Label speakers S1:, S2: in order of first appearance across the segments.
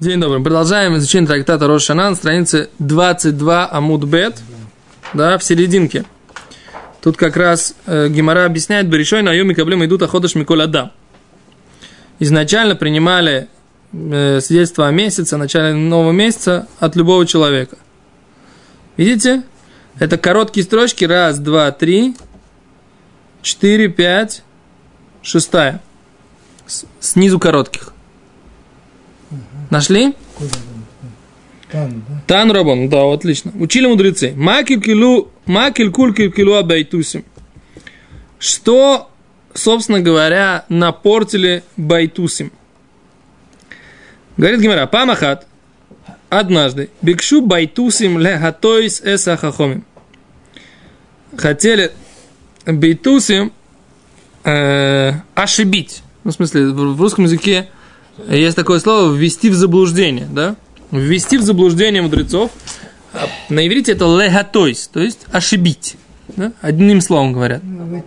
S1: День добрый. Продолжаем изучение трактата Рошана на странице 22 Амуд Бет, да, в серединке. Тут как раз э, Гемора объясняет, Берешой на Йоми Каблем идут Аходыш Миколяда. Изначально принимали э, свидетельство о месяце, начале нового месяца от любого человека. Видите? Это короткие строчки. Раз, два, три, четыре, пять, шестая. С, снизу коротких. Нашли?
S2: Тан,
S1: Рабон, да, отлично. Учили мудрецы. Макель килу, макель куль килу абайтусим. Что, собственно говоря, напортили байтусим? Говорит Гимара, памахат, однажды, бикшу байтусим лехатойс эсахахомим. Хотели байтусим э, ошибить. Ну, в смысле, в русском языке есть такое слово «ввести в заблуждение», да? Ввести в заблуждение мудрецов. А На иврите это легатойс, то есть ошибить. Да? Одним словом говорят.
S2: Ну.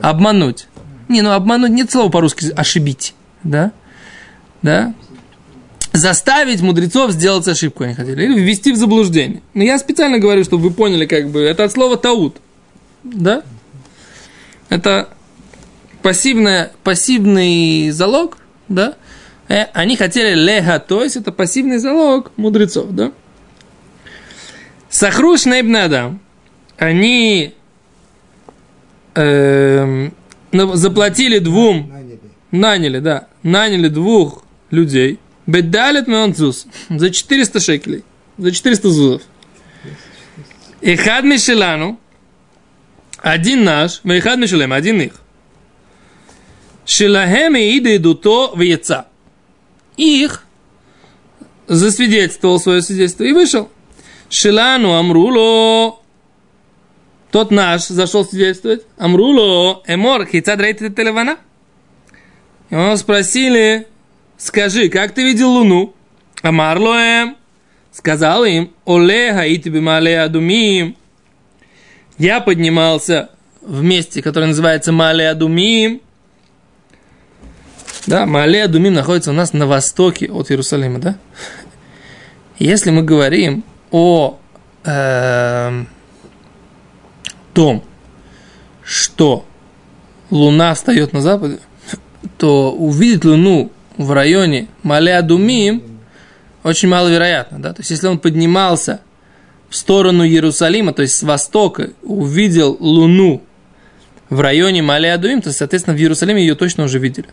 S1: Обмануть. Не, ну обмануть нет слова по-русски ошибить. Да? Да? Заставить мудрецов сделать ошибку они хотели. Или ввести в заблуждение. Но я специально говорю, чтобы вы поняли, как бы, это от слова таут. Да? Это пассивное, пассивный залог, да? Э, они хотели леха, то есть это пассивный залог мудрецов, да? Сахруш Нейбнадам. Они ну, заплатили двум,
S2: Наняли.
S1: наняли, да, наняли двух людей. Бедалит Меонцус за 400 шекелей, за 400 зузов. И хад Мишелану, один наш, и хад Мишелем, один их. Шелахем и ида идуто в яйца. Их засвидетельствовал свое свидетельство и вышел. Шелану Амруло, тот наш зашел свидетельствовать. Амруло, Эмор, хицад рейте телевана. И его спросили, скажи, как ты видел луну? Амарлоэм, сказал им, Олега и тебе мале адумим. Я поднимался в месте, которое называется Мале Адумим. Да, Мале Адумим находится у нас на востоке от Иерусалима, да? Если мы говорим о эм, том, что Луна встает на западе, то увидеть Луну в районе Малеадумим очень маловероятно. Да? То есть, если он поднимался в сторону Иерусалима, то есть с востока, увидел Луну в районе Малеадумим, то, соответственно, в Иерусалиме ее точно уже видели.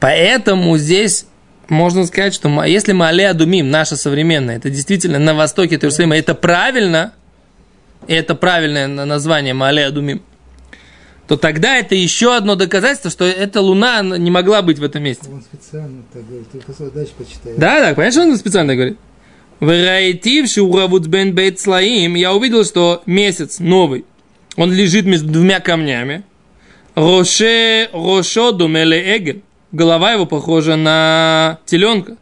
S1: Поэтому здесь можно сказать, что если Малеадумим, наша современная, это действительно на востоке Иерусалима, это правильно, и это правильное на- название Малеадумим, то тогда это еще одно доказательство, что эта луна не могла быть в этом месте.
S2: Он специально так говорит. Только дальше почитай.
S1: Да, да, понимаешь, что он специально говорит? Вараитив шуравут бен бейт слоим. Я увидел, что месяц новый, он лежит между двумя камнями. Роше, рошо думеле эгель. Голова его похожа на теленка.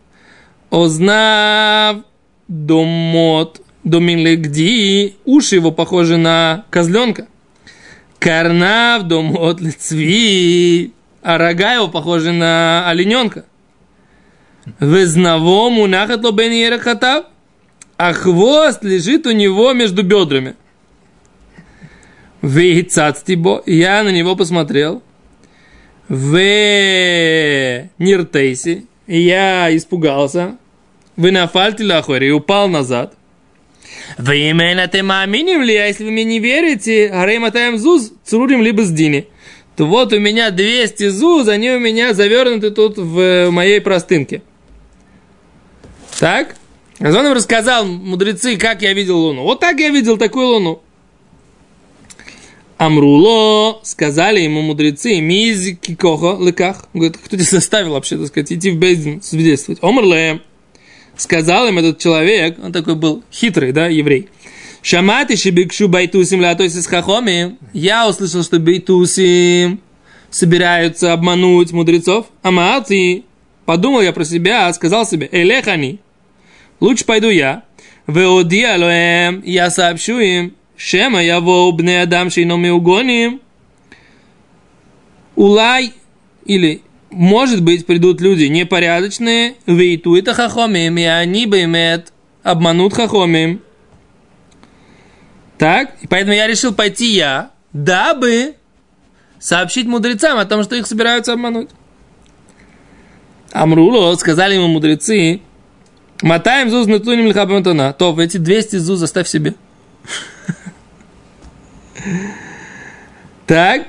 S1: Ознав домот домин легди. Уши его похожи на козленка. Карнав домот лицви. А рога его похожи на олененка. Везнаво мунахат ло бен ерахатав, а хвост лежит у него между бедрами. Вейцацтибо, я на него посмотрел. В ниртейси, я испугался. Вы на фальте лахуэри и упал назад. Вы именно ты маминим ли, а если вы мне не верите, арейматаем зуз, цурим либо с дини. То вот у меня 200 зуз, они у меня завернуты тут в моей простынке. Так? А он им рассказал, мудрецы, как я видел луну. Вот так я видел такую луну. Амруло, сказали ему мудрецы, мизи кикохо лыках. Говорит, кто тебя заставил вообще, так сказать, идти в Бейздин свидетельствовать? Омрле. Сказал им этот человек, он такой был хитрый, да, еврей. Шамати шибикшу байтусим латойс из хахоми. Я услышал, что бейтусим собираются обмануть мудрецов. Амати. Подумал я про себя, сказал себе, элехани. Лучше пойду я. Веодия лоэм, я сообщу им, шема я бне адам шейно меугоним. Улай, или может быть, придут люди непорядочные, вейту это хахомим, и они бы имеют обманут хахомим. Так, и поэтому я решил пойти я, дабы сообщить мудрецам о том, что их собираются обмануть. Амруло, сказали ему мудрецы, мотаем зуз натуним лихабаматана. То, эти 200 зуз оставь себе. Так,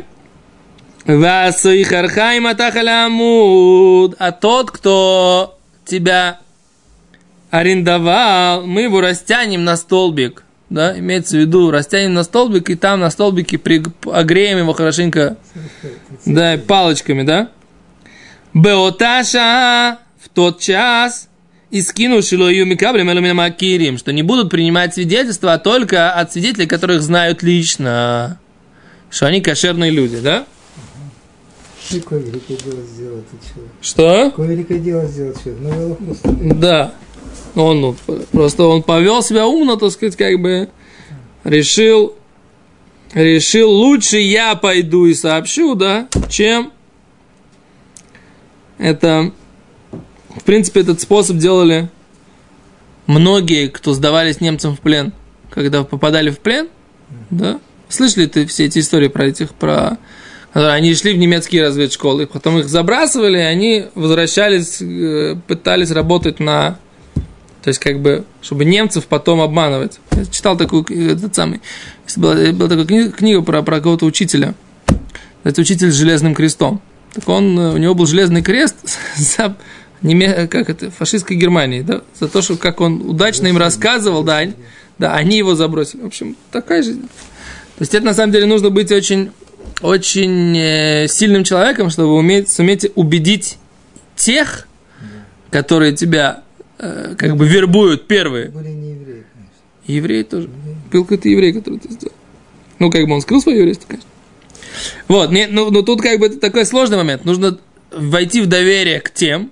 S1: Васуихархай матахалямуд. А тот, кто тебя арендовал, мы его растянем на столбик. Да, имеется в виду, растянем на столбик, и там на столбике огреем его хорошенько, да, палочками, да. Беоташа в тот час и скинул Шилою Микаблем Макирим, что не будут принимать свидетельства, а только от свидетелей, которых знают лично, что они кошерные люди, да?
S2: Какое великое дело сделал этот человек.
S1: Что?
S2: Какое великое дело сделал человек. Ну,
S1: Да. Он ну, просто он повел себя умно, так сказать, как бы решил, решил лучше я пойду и сообщу, да, чем это, в принципе, этот способ делали многие, кто сдавались немцам в плен, когда попадали в плен, да. Слышали ты все эти истории про этих, про они шли в немецкие разведшколы, потом их забрасывали, и они возвращались, э, пытались работать на... То есть, как бы, чтобы немцев потом обманывать. Я читал такую, этот самый... Была, была такая книга, книга про, про какого-то учителя. Это учитель с железным крестом. Так он, у него был железный крест за неме, как это, фашистской Германии, да, за то, что как он удачно им рассказывал, да, они, да, они его забросили. В общем, такая же. То есть это на самом деле нужно быть очень очень э, сильным человеком, чтобы уметь, суметь убедить тех, которые тебя э, как бы вербуют первые.
S2: Были не евреи, конечно.
S1: Евреи тоже. Был какой-то еврей, который это сделал. Ну, как бы он скрыл свое еврейство, конечно. Вот, не, ну, ну тут как бы это такой сложный момент. Нужно войти в доверие к тем,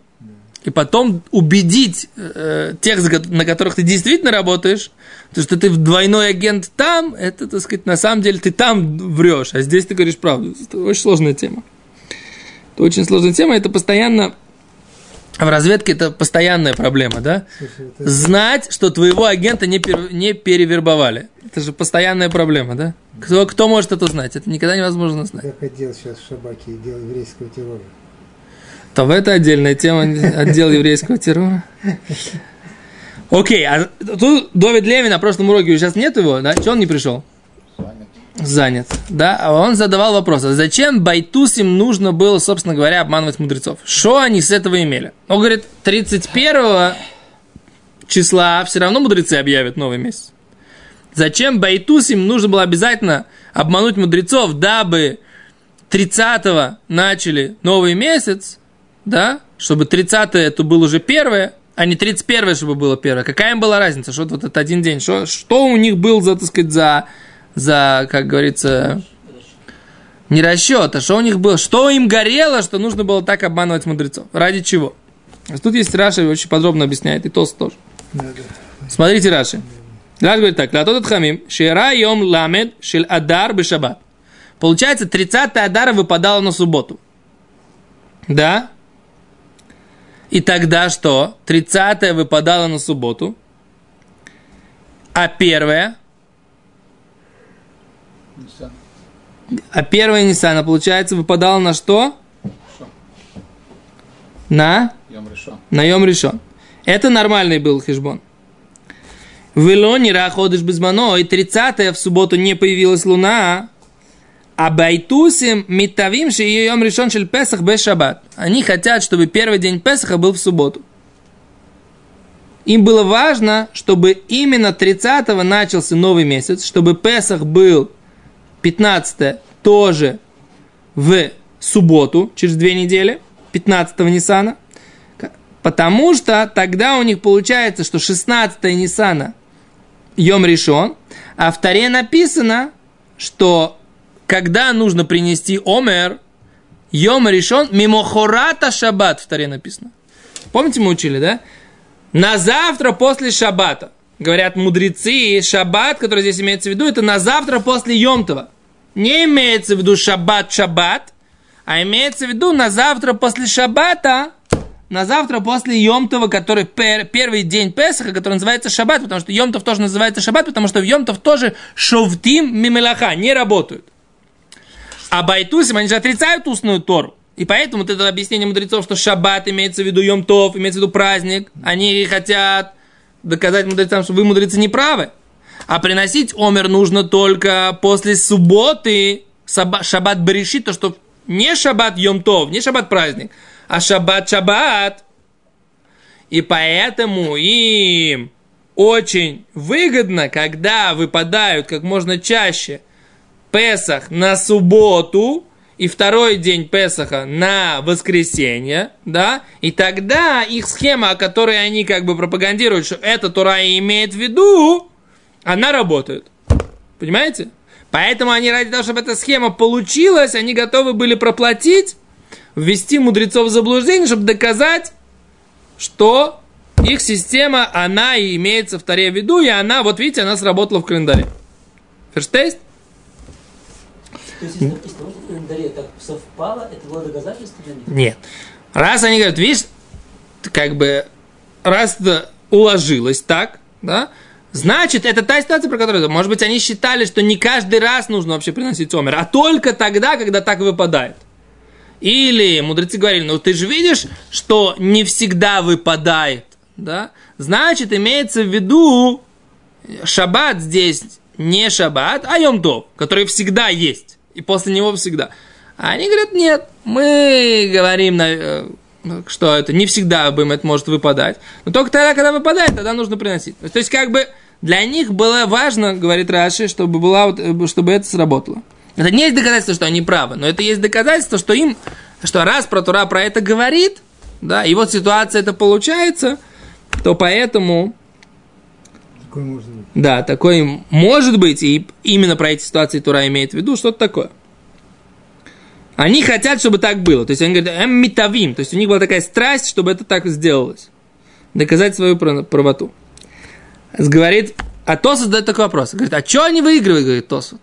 S1: и потом убедить э, тех, на которых ты действительно работаешь, то, что ты двойной агент там, это, так сказать, на самом деле ты там врешь, а здесь ты говоришь правду. Это очень сложная тема. Это очень сложная тема, это постоянно в разведке это постоянная проблема, да?
S2: Слушай, это...
S1: Знать, что твоего агента не, пер, не перевербовали. Это же постоянная проблема, да? Кто, кто может это знать? Это никогда невозможно знать.
S2: Как отдел сейчас в Шабаке, еврейского террора.
S1: То в это отдельная тема, отдел еврейского террора. Окей, а тут Довид Левин на прошлом уроке сейчас нет его, да? Чего он не пришел?
S3: Занят.
S1: Да, а он задавал вопрос, а зачем Байтусим нужно было, собственно говоря, обманывать мудрецов? Что они с этого имели? Он говорит, 31 числа все равно мудрецы объявят новый месяц. Зачем Байтусим нужно было обязательно обмануть мудрецов, дабы 30 начали новый месяц, да, чтобы 30 это был уже первое, а не 31 чтобы было первое. Какая им была разница, что вот этот один день, что, что у них был за, так сказать, за, за, как говорится, не расчет, а что у них было, что им горело, что нужно было так обманывать мудрецов. Ради чего? Тут есть Раши, очень подробно объясняет, и Тос тоже. Смотрите, Раши. Раши говорит так, Латот Хамим, Шера Йом Ламед Шель Адар Бешабат. Получается, 30 Адара выпадало на субботу. Да? И тогда что? 30 выпадало на субботу. А первое? А первое Ниссана, получается, выпадало на что? На? На Йом решен. Это нормальный был хижбон. В Илоне ходишь без мано, и 30 в субботу не появилась луна, а байтусим митавим ши ее йом решен шель Песах без шаббат. Они хотят, чтобы первый день Песаха был в субботу. Им было важно, чтобы именно 30-го начался новый месяц, чтобы Песах был 15 тоже в субботу, через две недели, 15-го Ниссана. Потому что тогда у них получается, что 16 Ниссана Йом решен, а в Таре написано, что когда нужно принести омер, Йом решен, мимохората шаббат в Таре написано. Помните, мы учили, да? На завтра после шаббата. Говорят мудрецы, шаббат, который здесь имеется в виду, это на завтра после Йомтова. Не имеется в виду шаббат-шаббат, а имеется в виду на завтра после шаббата, на завтра после Йомтова, который пер, первый день Песаха, который называется Шаббат, потому что Йомтов тоже называется Шаббат, потому что в Йомтов тоже шовтим мимелаха, не работают. А байтусим, они же отрицают устную Тору. И поэтому вот это объяснение мудрецов, что шаббат имеется в виду Йомтов, имеется в виду праздник, они хотят доказать мудрецам, что вы, мудрецы, не правы. А приносить омер нужно только после субботы, шаббат Берешит, то, что не шаббат Йомтов, не шаббат праздник, а шаббат шаббат. И поэтому им очень выгодно, когда выпадают как можно чаще Песах на субботу и второй день Песаха на воскресенье, да, и тогда их схема, о которой они как бы пропагандируют, что это Тура имеет в виду, она работает. Понимаете? Поэтому они ради того, чтобы эта схема получилась, они готовы были проплатить, ввести мудрецов в заблуждение, чтобы доказать, что их система, она и имеется в Таре в виду, и она, вот видите, она сработала в календаре. Ферштейст?
S3: Совпало, это было доказательство для них?
S1: Нет. Раз они говорят, видишь, как бы, раз это уложилось так, да, Значит, это та ситуация, про которую... Может быть, они считали, что не каждый раз нужно вообще приносить омер, а только тогда, когда так выпадает. Или мудрецы говорили, ну ты же видишь, что не всегда выпадает, да? Значит, имеется в виду шаббат здесь не шаббат, а йомтов, который всегда есть, и после него всегда. А они говорят, нет, мы говорим, э, что это не всегда бы это может выпадать, но только тогда, когда выпадает, тогда нужно приносить. То есть, как бы, для них было важно, говорит Раши, чтобы, была, вот, э, чтобы это сработало. Это не есть доказательство, что они правы, но это есть доказательство, что им, что раз про Тура про это говорит, да, и вот ситуация это получается, то поэтому...
S2: Такой может быть.
S1: Да, такой может быть, и именно про эти ситуации Тура имеет в виду что-то такое. Они хотят, чтобы так было. То есть они говорят, эм митавим. То есть у них была такая страсть, чтобы это так сделалось. Доказать свою правоту говорит, а Тосус задает такой вопрос. Говорит, а что они выигрывают, говорит Тосус.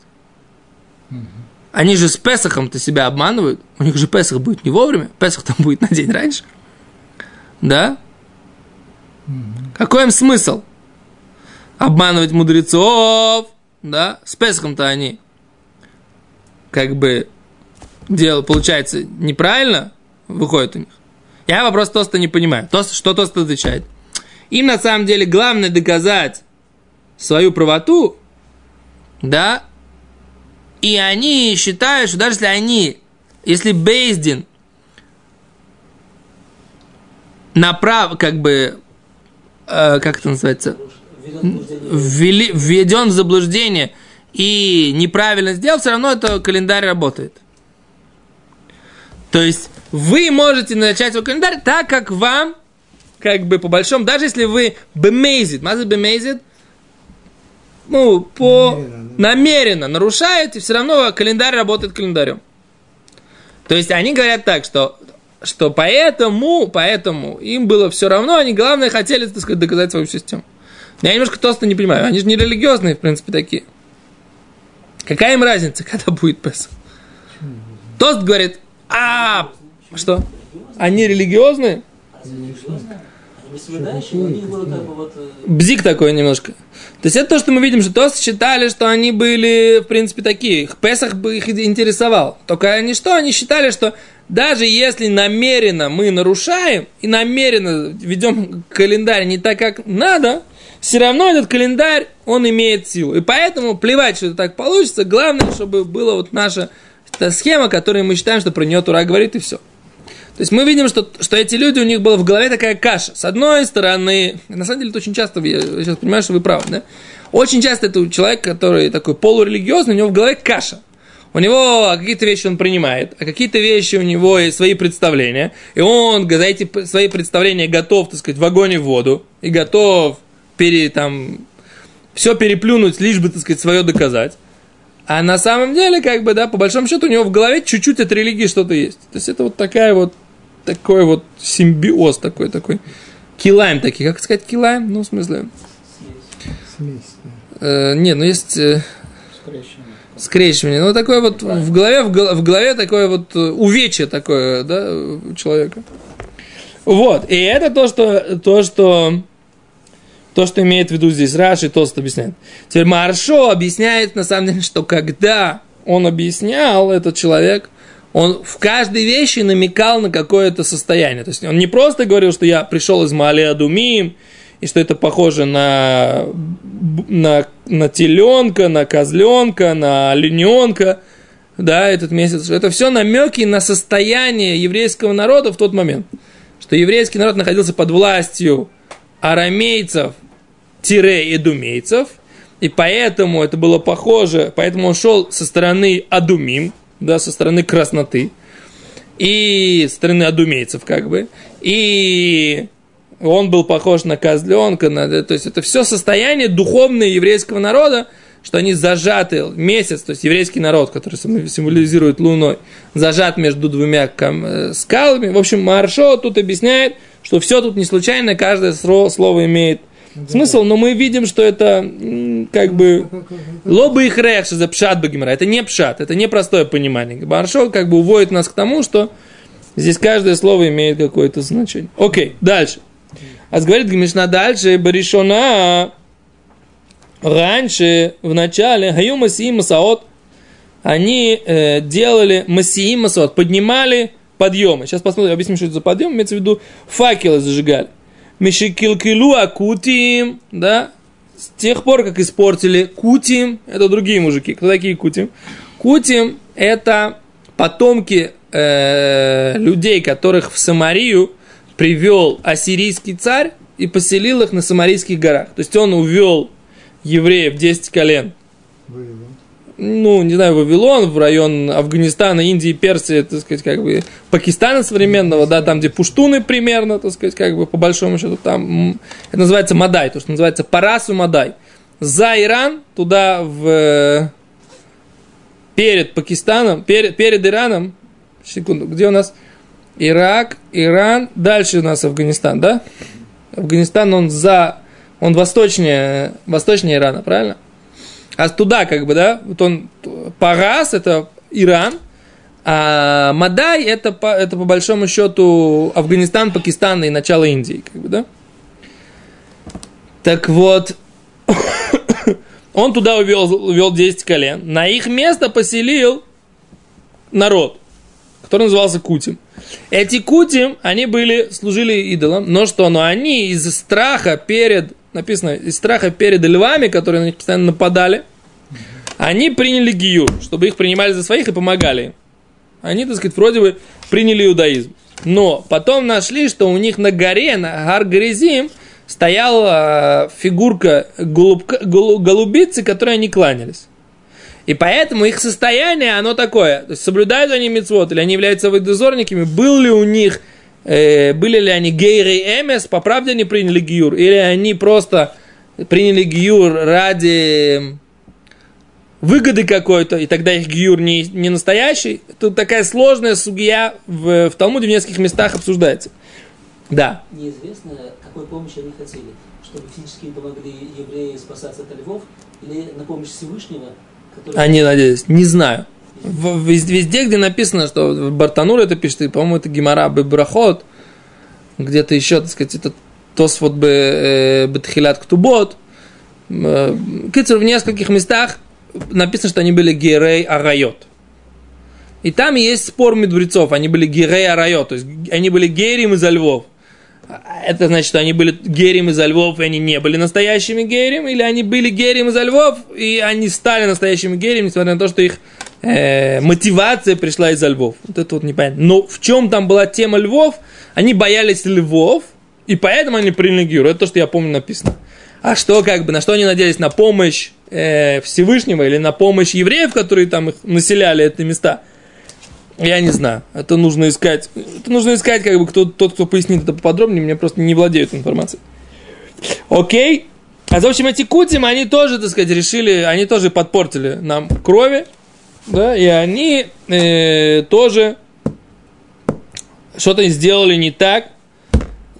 S1: Они же с Песохом-то себя обманывают. У них же Песах будет не вовремя. Песах там будет на день раньше. Да? Какой им смысл? Обманывать мудрецов. Да? С Песохом-то они как бы дело получается неправильно выходит у них. Я вопрос Тоста не понимаю. Тост, что Тост отвечает? Им на самом деле главное доказать свою правоту, да, и они считают, что даже если они, если Бейздин направ, как бы, э, как это называется, ввели, введен в заблуждение и неправильно сделал, все равно это календарь работает. То есть вы можете начать свой календарь так, как вам как бы по большому, даже если вы бемейзит, мазы бемейзит, ну, по намеренно, да. намеренно нарушаете, все равно календарь работает календарем. То есть они говорят так, что, что поэтому, поэтому им было все равно, они главное хотели, так сказать, доказать свою систему. Я немножко тоста не понимаю, они же не религиозные, в принципе, такие. Какая им разница, когда будет Песах? Тост говорит, а, что? Они религиозные? Бзик такой немножко. То есть это то, что мы видим, что Тос считали, что они были, в принципе, такие. Песах бы их интересовал. Только они что? Они считали, что даже если намеренно мы нарушаем и намеренно ведем календарь не так, как надо, все равно этот календарь, он имеет силу. И поэтому плевать, что это так получится. Главное, чтобы была вот наша эта схема, которую мы считаем, что про нее Тура говорит, и все. То есть мы видим, что, что эти люди, у них была в голове такая каша. С одной стороны, на самом деле это очень часто, я сейчас понимаю, что вы правы, да? Очень часто это человек, который такой полурелигиозный, у него в голове каша. У него какие-то вещи он принимает, а какие-то вещи у него есть свои представления. И он за эти свои представления готов, так сказать, в огонь и в воду. И готов пере, там, все переплюнуть, лишь бы, так сказать, свое доказать. А на самом деле, как бы, да, по большому счету, у него в голове чуть-чуть от религии что-то есть. То есть это вот такая вот такой вот симбиоз такой, такой. Килайм такие, как сказать килайм? Ну, в смысле...
S2: Смесь.
S1: Э, не, ну есть... Э, Скрещивание. Ну, такое вот в голове, в в голове такое вот э, увечье такое, да, у человека. Вот. И это то, что, то, что, то, что имеет в виду здесь Раши, Тост объясняет. Теперь Маршо объясняет, на самом деле, что когда он объяснял, этот человек, он в каждой вещи намекал на какое-то состояние. То есть он не просто говорил, что я пришел из Малия Думим, и что это похоже на, на, на теленка, на козленка, на олененка, да, этот месяц. Это все намеки на состояние еврейского народа в тот момент. Что еврейский народ находился под властью арамейцев, эдумейцев, и поэтому это было похоже, поэтому он шел со стороны адумим, да, со стороны красноты, и со стороны адумейцев, как бы, и он был похож на козленка, на, то есть это все состояние духовное еврейского народа, что они зажаты месяц, то есть еврейский народ, который символизирует луной, зажат между двумя э, скалами. В общем, Маршо тут объясняет, что все тут не случайно, каждое слово, слово смысл, но мы видим, что это как бы лобы их рех, что за пшат багимара. Это не пшат, это не простое понимание. Маршо как бы уводит нас к тому, что здесь каждое слово имеет какое-то значение. Окей, дальше. А говорит Гмишна дальше, Баришона, раньше, в начале, Хаю Масии Масаот, они э, делали Масии Масаот, поднимали подъемы. Сейчас посмотрим, объясним, что это за подъем. Имеется в виду факелы зажигали. Мишикилкилу акутим, да, с тех пор, как испортили кутим, это другие мужики. Кто такие кутим? Кутим – это потомки э, людей, которых в Самарию привел ассирийский царь и поселил их на Самарийских горах. То есть он увел евреев 10 колен
S2: Вывел.
S1: Ну, не знаю, Вавилон, в район Афганистана, Индии, Персии, так сказать, как бы Пакистана современного, да, там, где пуштуны примерно, так сказать, как бы по большому счету, там, это называется Мадай, то, что называется Парасу Мадай. За Иран, туда, в, э, перед Пакистаном, перед, перед Ираном, секунду, где у нас Ирак, Иран, дальше у нас Афганистан, да? Афганистан, он за, он восточнее, восточнее Ирана, правильно? А туда, как бы, да, вот он, Парас, это Иран, а Мадай, это по, это по большому счету Афганистан, Пакистан и начало Индии, как бы, да. Так вот, он туда увел, увел 10 колен, на их место поселил народ, который назывался Кутим. Эти Кутим, они были, служили идолам, но что, но они из страха перед, написано, из страха перед львами, которые на них постоянно нападали, они приняли гию, чтобы их принимали за своих и помогали им. Они, так сказать, вроде бы приняли иудаизм. Но потом нашли, что у них на горе, на Гаргаризим, стояла э, фигурка голубка, голу- голубицы, которой они кланялись. И поэтому их состояние, оно такое. То есть соблюдают они мецвод, или они являются выдозорниками, был ли у них, были ли они гейры эмес, по правде они приняли гиюр, или они просто приняли гиюр ради выгоды какой-то, и тогда их гиюр не, не настоящий. Тут такая сложная сугия в, в Талмуде в нескольких местах обсуждается. Да.
S3: Неизвестно, какой помощи они хотели. Чтобы физически помогли евреи спасаться от львов или на помощь Всевышнего, который...
S1: Они надеюсь, не знаю. Везде, где написано, что Бартанур это пишет, и, по-моему, это Гимара Бебрахот, где-то еще, так сказать, это Тосфот Бе- э, Бетхилят Ктубот. Э, Кицер, в нескольких местах написано, что они были Герей Арайот. И там есть спор мудрецов, они были Герей Арайот, то есть они были Герим из львов. Это значит, что они были герем из львов, и они не были настоящими герем, или они были герем из львов, и они стали настоящими герем, несмотря на то, что их э, мотивация пришла из львов. Вот это вот непонятно. Но в чем там была тема львов? Они боялись львов, и поэтому они приняли гиру. Это то, что я помню написано. А что, как бы, на что они надеялись? На помощь э, Всевышнего или на помощь евреев, которые там их населяли, эти места? Я не знаю. Это нужно искать. Это нужно искать, как бы, кто, тот, кто пояснит это поподробнее. Мне просто не владеют информацией. Окей. А, в общем, эти кутим, они тоже, так сказать, решили, они тоже подпортили нам крови. Да, и они э, тоже что-то сделали не так.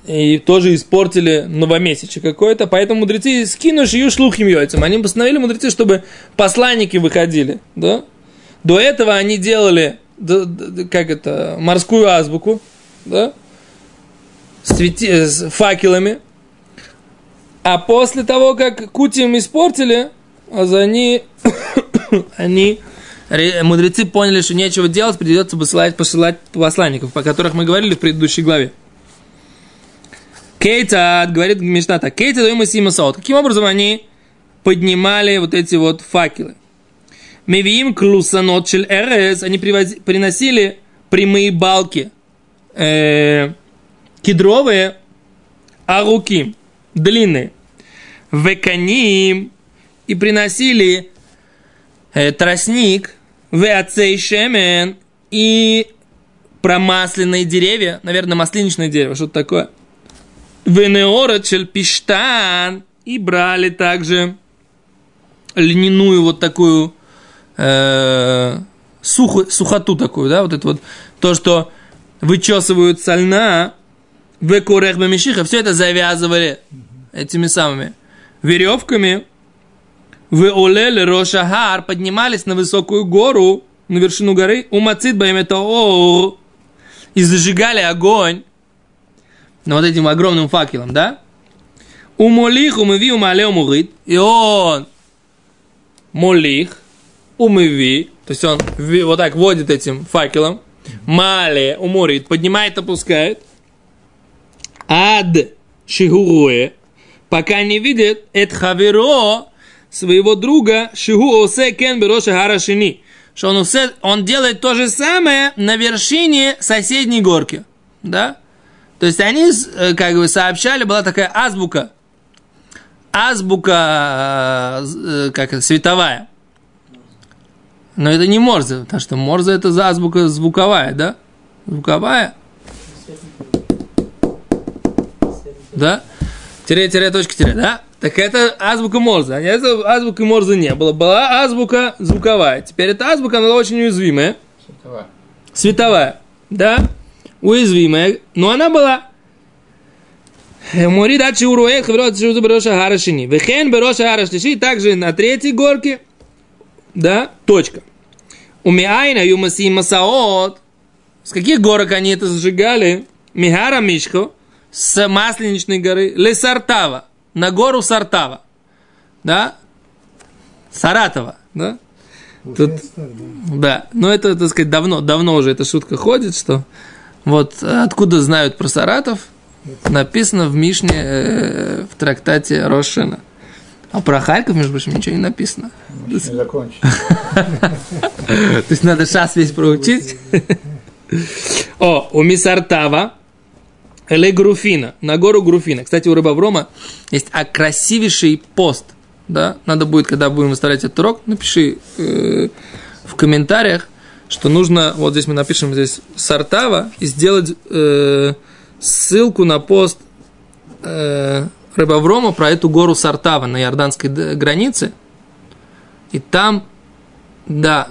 S1: и тоже испортили новомесяче какое-то, поэтому мудрецы скину шию шлухим яйцам. Они постановили мудрецы, чтобы посланники выходили, да? До этого они делали, как это, морскую азбуку, да? Свети, с факелами. А после того, как кутим испортили, они, они мудрецы поняли, что нечего делать, придется посылать, посылать посланников, по которых мы говорили в предыдущей главе. Кейта, говорит Мишна так, Кейта даем Сима Саот. Каким образом они поднимали вот эти вот факелы? Мевиим клусанот шель эрес, они приносили прямые балки, э, кедровые, а руки длинные, веканим, и приносили тростник, веацей шемен, и промасленные деревья, наверное, масличное дерево, что-то такое – Венеорачель пиштан. И брали также льняную вот такую э, суху, сухоту такую, да, вот это вот то, что вычесывают со льна, мишиха, все это завязывали этими самыми веревками, в олеле рошахар, поднимались на высокую гору, на вершину горы, у мацит и зажигали огонь, на вот этим огромным факелом, да? У молих умыви умале умурит. И он молих умыви, то есть он вот так водит этим факелом, мале уморит, поднимает, опускает. Ад шигуруе, пока не видит эт хаверо своего друга шигу осе кен бероша харашини, что он, усе, он делает то же самое на вершине соседней горки, да? То есть они э, как бы сообщали, была такая азбука. Азбука, э, как это, световая. Но это не Морзе, потому что Морзе это за азбука звуковая, да? Звуковая. Да? Тире, тире, точка, тире, да? Так это азбука Морзе. А это азбука Морзе не было. Была азбука звуковая. Теперь эта азбука, она очень уязвимая. Световая. Световая. Да? уязвимая, но она была. Морид от Шиуруэ, Хаврот Шиузу Бероша Харашини. Вехен Бероша Харашлиши, также на третьей горке, да, точка. У Миайна Юмаси Масаот, с каких горок они это сжигали? Михара Мишко, с Масленичной горы, Лесартава, на гору Сартава, да, Саратова, да, Тут, да, но это, так сказать, давно, давно уже эта шутка ходит, что вот откуда знают про Саратов, написано в Мишне э, в трактате Рошина. А про Харьков, между прочим, ничего не написано.
S2: Не.
S1: То есть надо сейчас весь проучить. О, у Мисартава, Эле Груфина, на гору Груфина. Кстати, у Рыбаврома есть красивейший пост. Да? Надо будет, когда будем выставлять этот урок, напиши э, в комментариях, что нужно, вот здесь мы напишем здесь Сартава, и сделать э, ссылку на пост э, Рыбаврома про эту гору Сартава на иорданской границе. И там, да,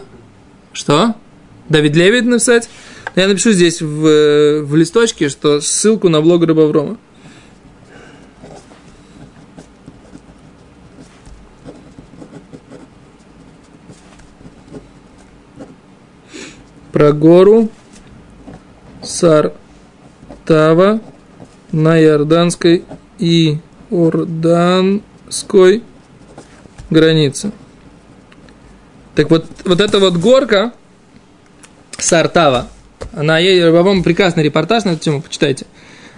S1: что? Давид Левит написать? Я напишу здесь в, в листочке, что ссылку на блог Рыбаврома. про гору Сартава на Иорданской и Орданской границе. Так вот, вот эта вот горка Сартава, есть, по-моему, прекрасный репортаж на эту тему, почитайте.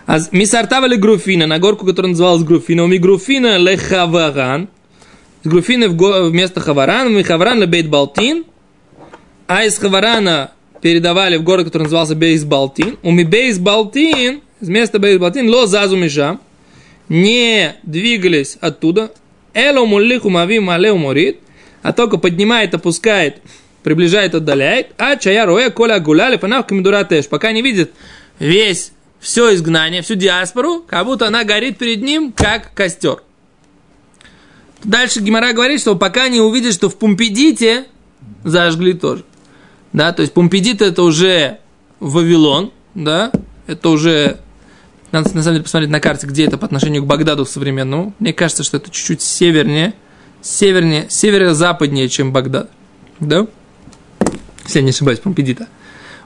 S1: А ми Сартава ли Груфина, на горку, которая называлась Груфина, у ми Груфина ле Хаваран, с Груфины вместо Хаваран, ми Хаваран ле Бейт Балтин, а из Хаварана передавали в город, который назывался Бейсбалтин. У Бейсбалтин, с места Бейсбалтин, ло зазу миша, не двигались оттуда. Эло муллиху мави малеу морит, а только поднимает, опускает, приближает, отдаляет. А чая роя коля гуляли фанав камедуратеш, пока не видит весь все изгнание, всю диаспору, как будто она горит перед ним, как костер. Дальше Гимара говорит, что пока не увидит, что в Пумпедите зажгли тоже да, то есть Помпедит это уже Вавилон, да, это уже Надо, на самом деле, посмотреть на карте, где это по отношению к Багдаду современному. Мне кажется, что это чуть-чуть севернее, севернее, северо-западнее, чем Багдад. Да? Если я не ошибаюсь, Помпедита.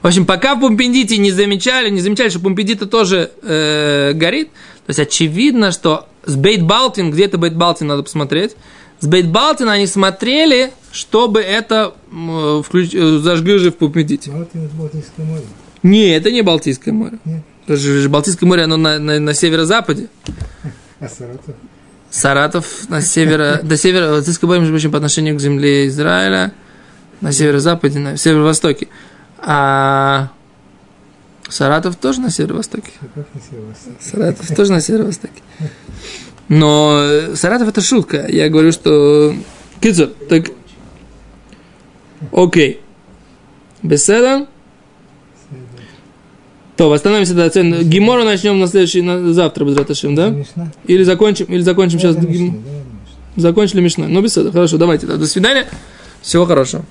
S1: В общем, пока в Помпедите не замечали, не замечали, что Помпедита тоже э, горит, то есть очевидно, что с Бейт Балтин, где-то Бейт Балтин надо посмотреть, с Бейт Балтина они смотрели, чтобы это э, включ... э, зажгли же в Помпедите.
S2: Балтия это Балтийское море.
S1: Не, это не Балтийское море.
S2: Нет.
S1: Даже Балтийское море, оно на, на, на северо-западе.
S2: А Саратов?
S1: Саратов на северо, до севера, Балтийское море, между прочим, по отношению к земле Израиля, на северо-западе, на северо-востоке. А Саратов тоже на северо-востоке.
S2: А
S1: Саратов тоже на северо-востоке. Но э, Саратов это шутка. Я говорю, что... Кицур, так... Окей. Беседа? То, остановимся до оцен... Гимору начнем на следующий, на... завтра, без Раташим, да?
S2: Мишна?
S1: Или закончим, или закончим сейчас... Закончили Мишной. Ну, беседа. Хорошо, давайте. До свидания. Всего хорошего.